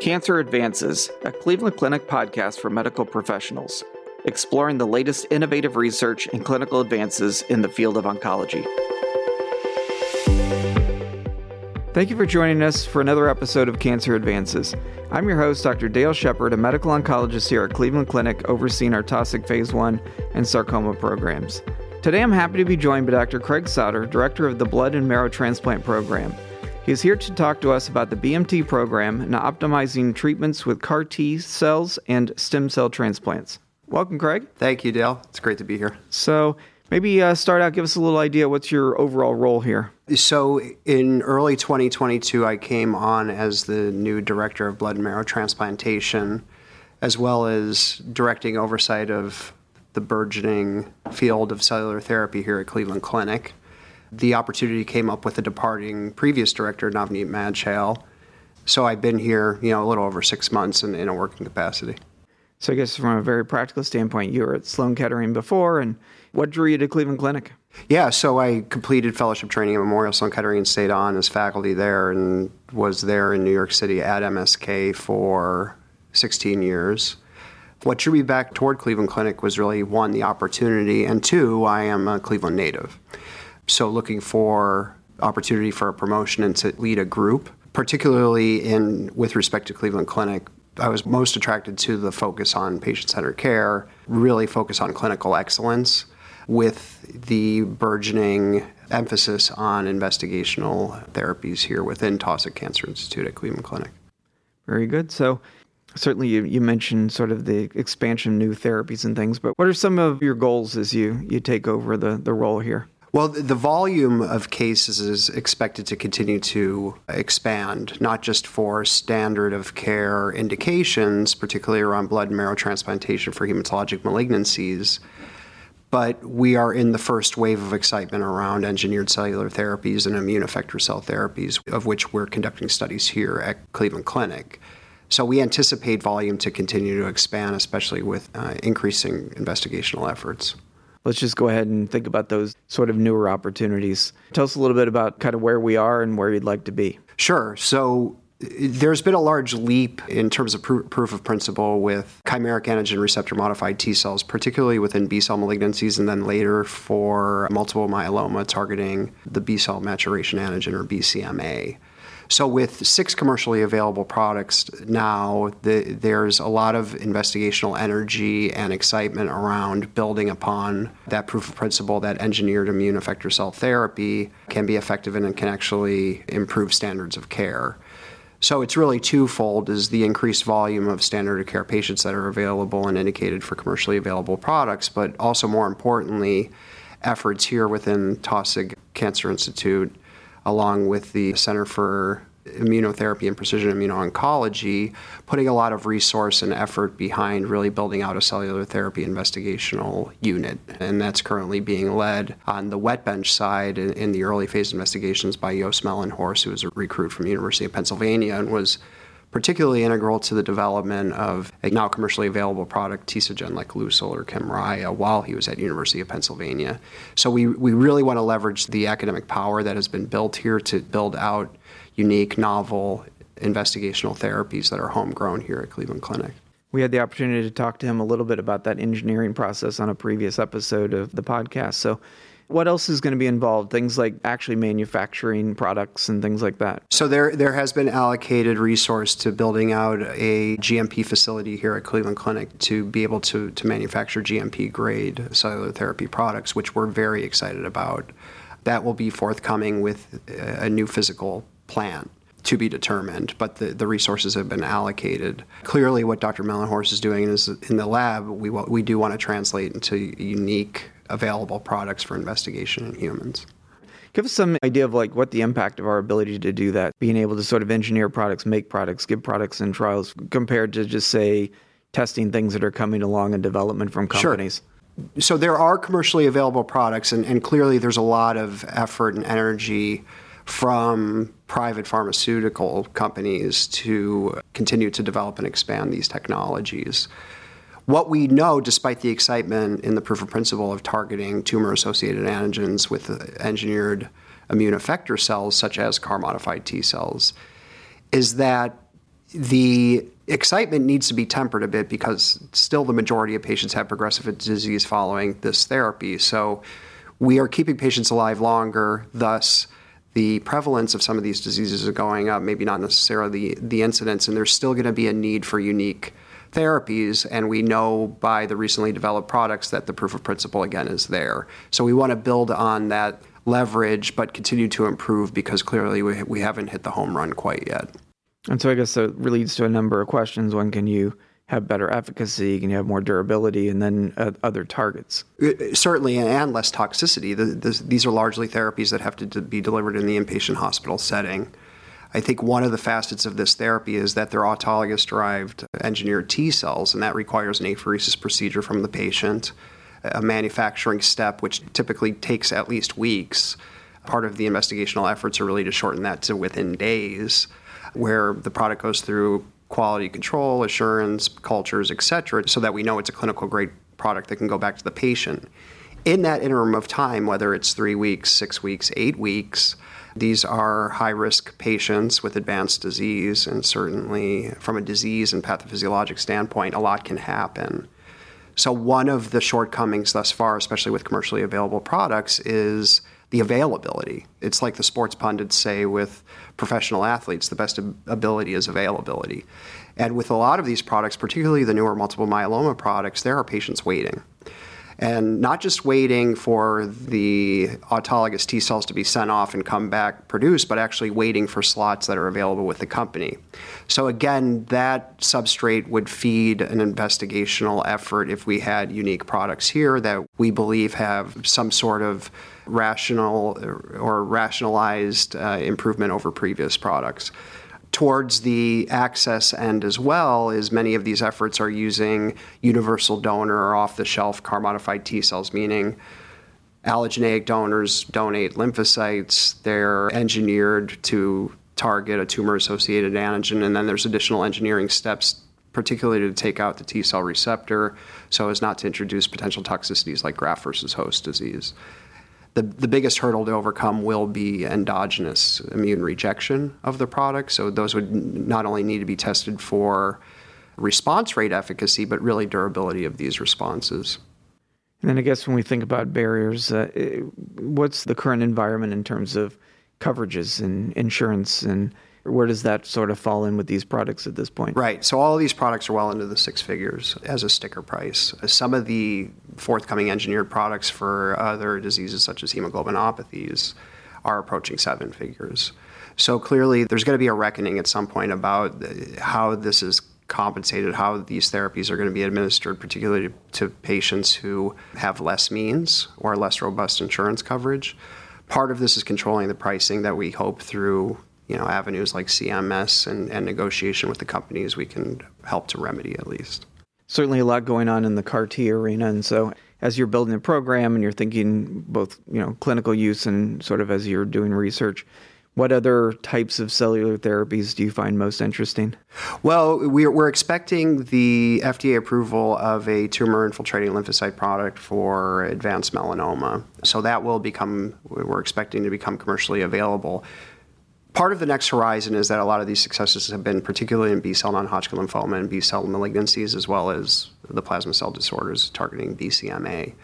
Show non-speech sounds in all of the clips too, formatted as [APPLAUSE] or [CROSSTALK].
Cancer Advances, a Cleveland Clinic podcast for medical professionals, exploring the latest innovative research and clinical advances in the field of oncology. Thank you for joining us for another episode of Cancer Advances. I'm your host, Dr. Dale Shepard, a medical oncologist here at Cleveland Clinic, overseeing our Taussig Phase 1 and sarcoma programs. Today I'm happy to be joined by Dr. Craig Sauter, Director of the Blood and Marrow Transplant Program. He is here to talk to us about the BMT program and optimizing treatments with CAR T cells and stem cell transplants. Welcome, Craig. Thank you, Dale. It's great to be here. So, maybe uh, start out, give us a little idea what's your overall role here? So, in early 2022, I came on as the new Director of Blood and Marrow Transplantation, as well as directing oversight of the burgeoning field of cellular therapy here at Cleveland Clinic the opportunity came up with the departing previous director, Navneet Majhail. So I've been here, you know, a little over six months in, in a working capacity. So I guess from a very practical standpoint, you were at Sloan Kettering before, and what drew you to Cleveland Clinic? Yeah, so I completed fellowship training at Memorial Sloan Kettering and stayed on as faculty there and was there in New York City at MSK for 16 years. What drew me back toward Cleveland Clinic was really one, the opportunity, and two, I am a Cleveland native. So looking for opportunity for a promotion and to lead a group, particularly in with respect to Cleveland Clinic. I was most attracted to the focus on patient-centered care, really focus on clinical excellence with the burgeoning emphasis on investigational therapies here within Taussig Cancer Institute at Cleveland Clinic. Very good. So certainly you, you mentioned sort of the expansion of new therapies and things, but what are some of your goals as you, you take over the, the role here? Well, the volume of cases is expected to continue to expand, not just for standard of care indications, particularly around blood and marrow transplantation for hematologic malignancies, but we are in the first wave of excitement around engineered cellular therapies and immune effector cell therapies, of which we're conducting studies here at Cleveland Clinic. So we anticipate volume to continue to expand, especially with uh, increasing investigational efforts let's just go ahead and think about those sort of newer opportunities. Tell us a little bit about kind of where we are and where you'd like to be. Sure. So there's been a large leap in terms of pr- proof of principle with chimeric antigen receptor modified T cells, particularly within B cell malignancies, and then later for multiple myeloma targeting the B cell maturation antigen or BCMA. So, with six commercially available products now, the, there's a lot of investigational energy and excitement around building upon that proof of principle that engineered immune effector cell therapy can be effective and can actually improve standards of care. So it's really twofold is the increased volume of standard of care patients that are available and indicated for commercially available products, but also more importantly, efforts here within Taussig Cancer Institute along with the Center for immunotherapy and precision immuno-oncology, putting a lot of resource and effort behind really building out a cellular therapy investigational unit. And that's currently being led on the wet bench side in, in the early phase investigations by Joost Melenhorst, who was a recruit from the University of Pennsylvania and was particularly integral to the development of a now commercially available product, tisagenlecleucel or Kymriah, while he was at University of Pennsylvania. So we, we really want to leverage the academic power that has been built here to build out unique, novel investigational therapies that are homegrown here at Cleveland Clinic. We had the opportunity to talk to him a little bit about that engineering process on a previous episode of the podcast. So what else is going to be involved? Things like actually manufacturing products and things like that. So there, there has been allocated resource to building out a GMP facility here at Cleveland Clinic to be able to to manufacture GMP grade cellular therapy products, which we're very excited about. That will be forthcoming with a new physical plant to be determined, but the, the resources have been allocated. Clearly, what Dr. Melenhorst is doing is in the lab, we, we do want to translate into unique available products for investigation in humans. Give us some idea of like what the impact of our ability to do that, being able to sort of engineer products, make products, give products in trials, compared to just say testing things that are coming along in development from companies. Sure. So there are commercially available products, and, and clearly there's a lot of effort and energy from private pharmaceutical companies to continue to develop and expand these technologies. What we know, despite the excitement in the proof of principle of targeting tumor associated antigens with engineered immune effector cells, such as CAR modified T cells, is that The excitement needs to be tempered a bit because still the majority of patients have progressive disease following this therapy. So we are keeping patients alive longer, thus the prevalence of some of these diseases is going up, maybe not necessarily the, the incidence, and there's still going to be a need for unique therapies, and we know by the recently developed products that the proof of principle again is there. So we want to build on that leverage, but continue to improve because clearly we, we haven't hit the home run quite yet. And so I guess that leads to a number of questions. One, can you have better efficacy? Can you have more durability? And then uh, other targets? Uh, certainly, and less toxicity. The, the, these are largely therapies that have to be delivered in the inpatient hospital setting. I think one of the facets of this therapy is that they're autologous derived engineered T cells, and that requires an apheresis procedure from the patient, a manufacturing step which typically takes at least weeks. Part of the investigational efforts are really to shorten that to within days, where the product goes through quality control, assurance, cultures, et cetera, so that we know it's a clinical grade product that can go back to the patient. In that interim of time, whether it's three weeks, six weeks, eight weeks, these are high risk patients with advanced disease, and certainly from a disease and pathophysiologic standpoint, a lot can happen. So, one of the shortcomings thus far, especially with commercially available products, is the availability. It's like the sports pundits say with professional athletes the best ability is availability. And with a lot of these products, particularly the newer multiple myeloma products, there are patients waiting and not just waiting for the autologous T cells to be sent off and come back produced, but actually waiting for slots that are available with the company. So, again, that substrate would feed an investigational effort if we had unique products here that we believe have some sort of rational or rationalized uh, improvement over previous products towards the access end as well is many of these efforts are using universal donor or off the shelf CAR modified T cells, meaning allogeneic donors donate lymphocytes. They're engineered to target a tumor associated antigen, and then there's additional engineering steps. Particularly to take out the T cell receptor so as not to introduce potential toxicities like graft versus host disease the, the biggest hurdle to overcome will be endogenous immune rejection of the product. So those would not only need to be tested for response rate efficacy, but really durability of these responses. And then I guess when we think about barriers, uh, what's the current environment in terms of coverages and insurance and where does that sort of fall in with these products at this point? Right. So all of these products are well into the six figures as a sticker price. Some of the forthcoming engineered products for other diseases such as hemoglobinopathies are approaching seven figures. So clearly, there's going to be a reckoning at some point about how this is compensated, how these therapies are going to be administered, particularly to patients who have less means or less robust insurance coverage. Part of this is controlling the pricing that we hope through you know avenues like CMS and, and negotiation with the companies we can help to remedy at least. Certainly a lot going on in the CAR T arena, and so as you're building a program and you're thinking both you know clinical use and sort of as you're doing research, what other types of cellular therapies do you find most interesting? Well, we're, we're expecting the FDA approval of a tumor infiltrating lymphocyte product for advanced melanoma. So that will become, we're expecting to become commercially available part of the next horizon is that a lot of these successes have been particularly in B cell non Hodgkin lymphoma and B cell malignancies, as well as the plasma cell disorders targeting BCMA.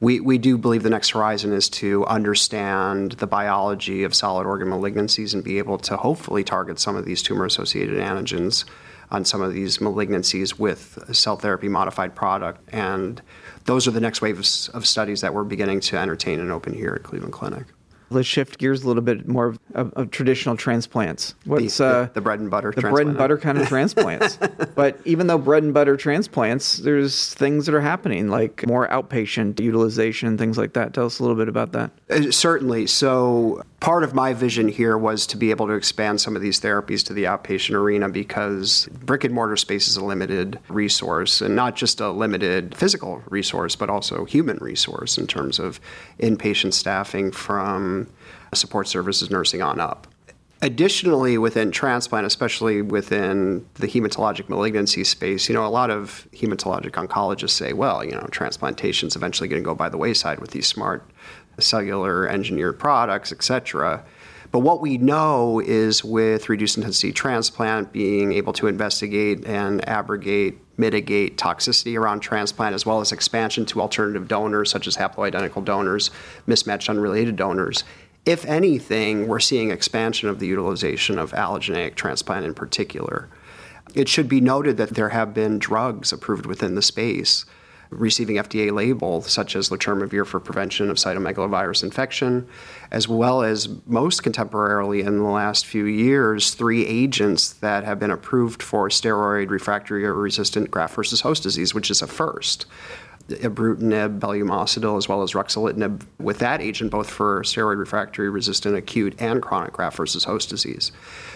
We, we do believe the next horizon is to understand the biology of solid organ malignancies and be able to hopefully target some of these tumor associated antigens on some of these malignancies with cell therapy modified product. And those are the next waves of studies that we're beginning to entertain and open here at Cleveland Clinic. Let's shift gears a little bit more of, of, of traditional transplants. What's the, uh, the, bread and butter? The bread and butter kind of transplants. [LAUGHS] but even though bread and butter transplants, there's things that are happening like more outpatient utilization, things like that. Tell us a little bit about that. Uh, certainly. So part of my vision here was to be able to expand some of these therapies to the outpatient arena because brick and mortar space is a limited resource, and not just a limited physical resource, but also human resource in terms of inpatient staffing from support services nursing on up. Additionally, within transplant, especially within the hematologic malignancy space, you know, a lot of hematologic oncologists say, well, you know, transplantation is eventually going to go by the wayside with these smart cellular engineered products, et cetera. But what we know is with reduced intensity transplant, being able to investigate and abrogate, mitigate toxicity around transplant, as well as expansion to alternative donors such as haploidentical donors, mismatched unrelated donors. If anything, we're seeing expansion of the utilization of allogeneic transplant in particular. It should be noted that there have been drugs approved within the space receiving FDA label, such as letermovir for prevention of cytomegalovirus infection, as well as most contemporarily in the last few years, three agents that have been approved for steroid refractory or resistant graft versus host disease, which is a first. Ibrutinib, belumosudil, as well as ruxolitinib, with that agent both for steroid refractory resistant acute and chronic graft versus host disease.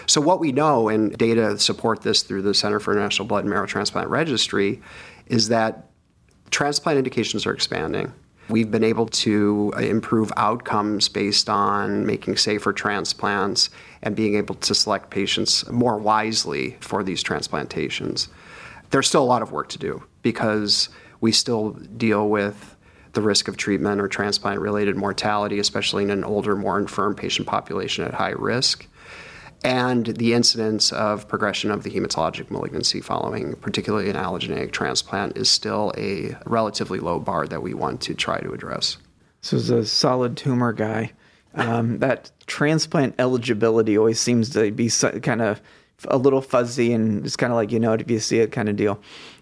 So, what we know, and data support this through the Center for National Blood and Marrow Transplant Registry, is that transplant indications are expanding. We've been able to uh, improve outcomes based on making safer transplants and being able to select patients more wisely for these transplantations. There's still a lot of work to do because we still deal with the risk of treatment or transplant related mortality, especially in an older, more infirm patient population at high risk and the incidence of progression of the hematologic malignancy following, particularly an allogeneic transplant, is still a relatively low bar that we want to try to address. So, as a solid tumor guy, um, that transplant eligibility always seems to be kind of a little fuzzy and it's kind of like you know if you see it kind of deal.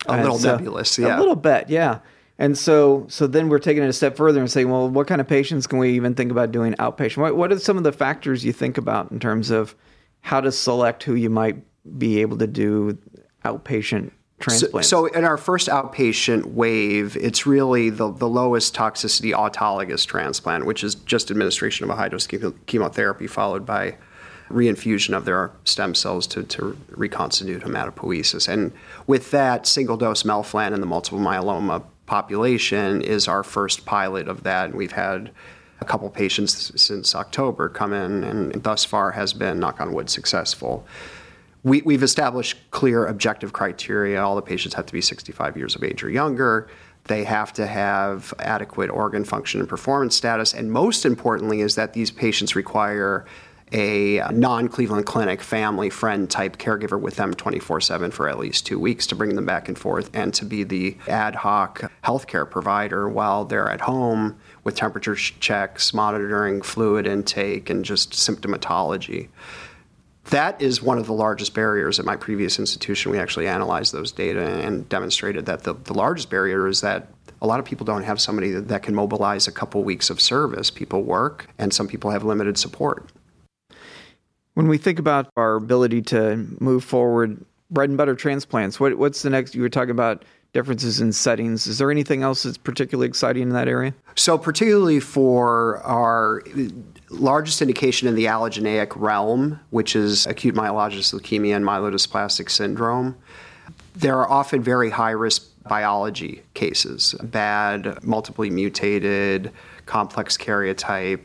A little so, nebulous, yeah. A little bit, yeah. And so, so then we're taking it a step further and saying, well, what kind of patients can we even think about doing outpatient? What, what are some of the factors you think about in terms of how to select who you might be able to do outpatient transplants. So, so, in our first outpatient wave, it's really the, the lowest toxicity autologous transplant, which is just administration of a high dose chemotherapy followed by reinfusion of their stem cells to, to reconstitute hematopoiesis. And with that, single dose melphalan in the multiple myeloma population is our first pilot of that. And we've had a couple patients since October come in, and thus far has been, knock on wood, successful. We, we've established clear objective criteria. All the patients have to be 65 years of age or younger. They have to have adequate organ function and performance status. And most importantly, is that these patients require a non Cleveland Clinic family friend type caregiver with them 24 7 for at least two weeks to bring them back and forth and to be the ad hoc healthcare provider while they're at home with temperature checks, monitoring fluid intake, and just symptomatology. That is one of the largest barriers at my previous institution. We actually analyzed those data and demonstrated that the, the largest barrier is that a lot of people don't have somebody that, that can mobilize a couple weeks of service. People work, and some people have limited support. When we think about our ability to move forward, bread and butter transplants, what, what's the next? You were talking about differences in settings. Is there anything else that's particularly exciting in that area? So, particularly for our largest indication in the allogeneic realm, which is acute myelogenous leukemia and myelodysplastic syndrome, there are often very high risk biology cases bad, multiply mutated, complex karyotype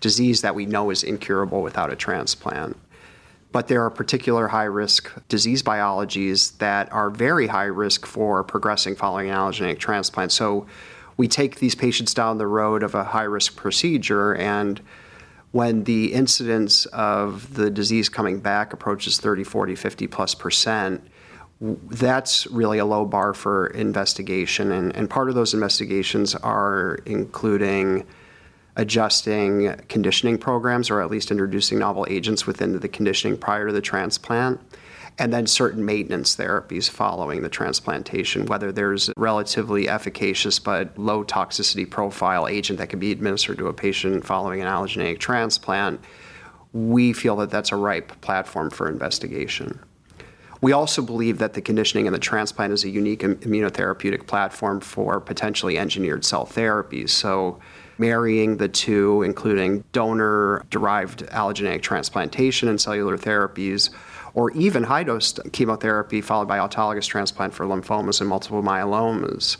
disease that we know is incurable without a transplant. But there are particular high risk disease biologies that are very high risk for progressing following an allogeneic transplant. So we take these patients down the road of a high risk procedure, and when the incidence of the disease coming back approaches 30, 40, 50 plus percent, that's really a low bar for investigation. And, and part of those investigations are including adjusting conditioning programs or at least introducing novel agents within the conditioning prior to the transplant. And then certain maintenance therapies following the transplantation, whether there's a relatively efficacious but low toxicity profile agent that can be administered to a patient following an allogeneic transplant, we feel that that's a ripe platform for investigation. We also believe that the conditioning and the transplant is a unique immunotherapeutic platform for potentially engineered cell therapies. So, marrying the two, including donor derived allogeneic transplantation and cellular therapies, or even high dose chemotherapy followed by autologous transplant for lymphomas and multiple myelomas.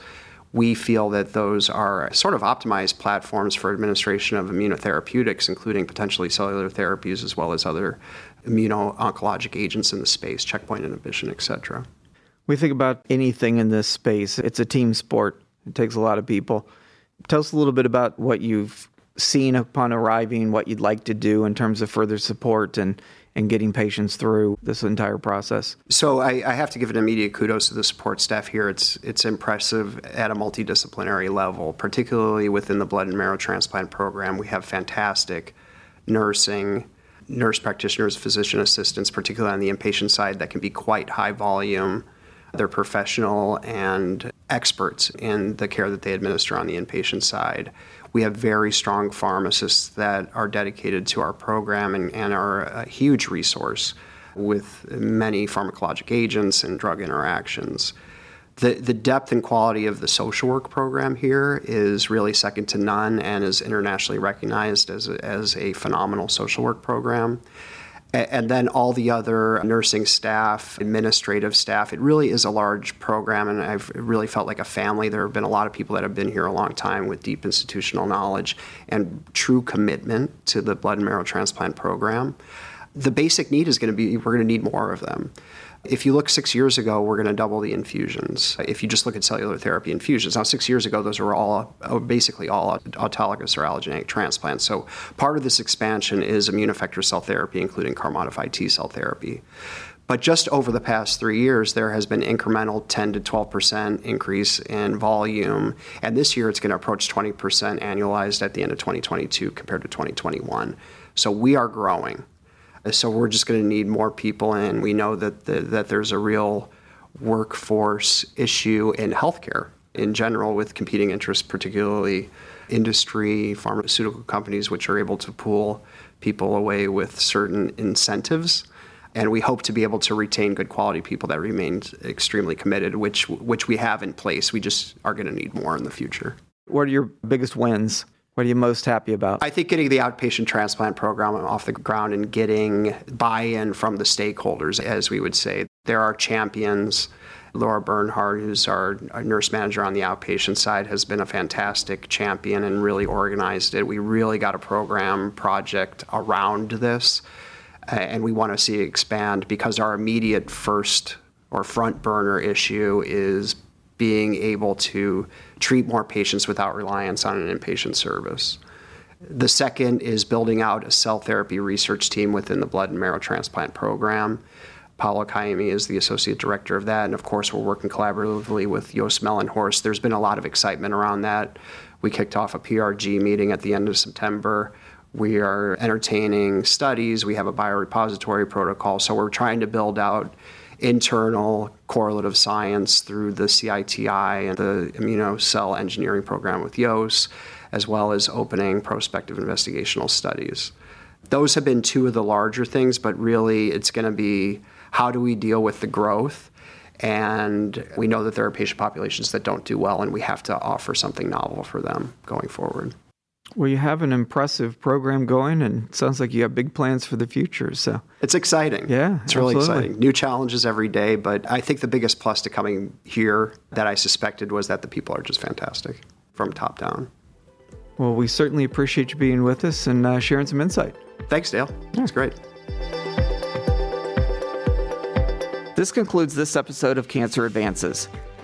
We feel that those are sort of optimized platforms for administration of immunotherapeutics, including potentially cellular therapies as well as other immuno-oncologic agents in the space, checkpoint inhibition, et cetera. We think about anything in this space, it's a team sport. It takes a lot of people. Tell us a little bit about what you've seen upon arriving, what you'd like to do in terms of further support and and getting patients through this entire process? So I, I, have to give an immediate kudos to the support staff here. It's it's impressive at a multidisciplinary level, particularly within the blood and marrow transplant program. We have fantastic nursing, nurse practitioners, physician assistants, particularly on the inpatient side, that can be quite high volume. They're professional and experts in the care that they administer on the inpatient side. We have very strong pharmacists that are dedicated to our program and, and are a huge resource with many pharmacologic agents and drug interactions. The, the depth and quality of the social work program here is really second to none and is internationally recognized as a, as a phenomenal social work program and then all the other nursing staff, administrative staff. It really is a large program, and I've really felt like a family. There have been a lot of people that have been here a long time with deep institutional knowledge and true commitment to the blood and marrow transplant program. The basic need is going to be we're going to need more of them. If you look six years ago, we're going to double the infusions. If you just look at cellular therapy infusions, now six years ago, those were all uh, basically all autologous or allogeneic transplants. So part of this expansion is immune effector cell therapy, including CAR modified T cell therapy. But just over the past three years, there has been incremental 10 to 12 percent increase in volume, and this year it's going to approach 20 percent annualized at the end of 2022 compared to 2021. So we are growing. So we're just going to need more people, and we know that the, that there's a real workforce issue in healthcare in general with competing interests, particularly industry, pharmaceutical companies, which are able to pull people away with certain incentives. And we hope to be able to retain good quality people that remain extremely committed, which which we have in place. We just are going to need more in the future. What are your biggest wins what are you most happy about? I think getting the outpatient transplant program off the ground and getting buy in from the stakeholders, as we would say. There are champions. Laura Bernhardt, who's our, our, nurse manager on the outpatient side, has been a fantastic champion and really organized it. We really got a program project around this, and we want to see it expand because our immediate first or front burner issue is being able to treat more patients without reliance on an inpatient service. The second is building out a cell therapy research team within the blood and marrow transplant program. Paolo Caimi is the associate director of that, and of course, we're working collaboratively with Joost Melenhorst. There's been a lot of excitement around that. We kicked off a PRG meeting at the end of September. We are entertaining studies. We have a biorepository protocol. So we're trying to build out internal correlative science through the CITI and the immunocell engineering program with Joost, as well as opening prospective investigational studies. Those have been two of the larger things, but really it's going to be how do we deal with the growth? And we know that there are patient populations that don't do well, and we have to offer something novel for them going forward. Well, you have an impressive program going, and sounds like you have big plans for the future. So it's exciting. Yeah, it's really absolutely. exciting. New challenges every day, but I think the biggest plus to coming here that I suspected was that the people are just fantastic from top down. Well, we certainly appreciate you being with us and uh, sharing some insight. Thanks, Dale. That's great. This concludes this episode of Cancer Advances.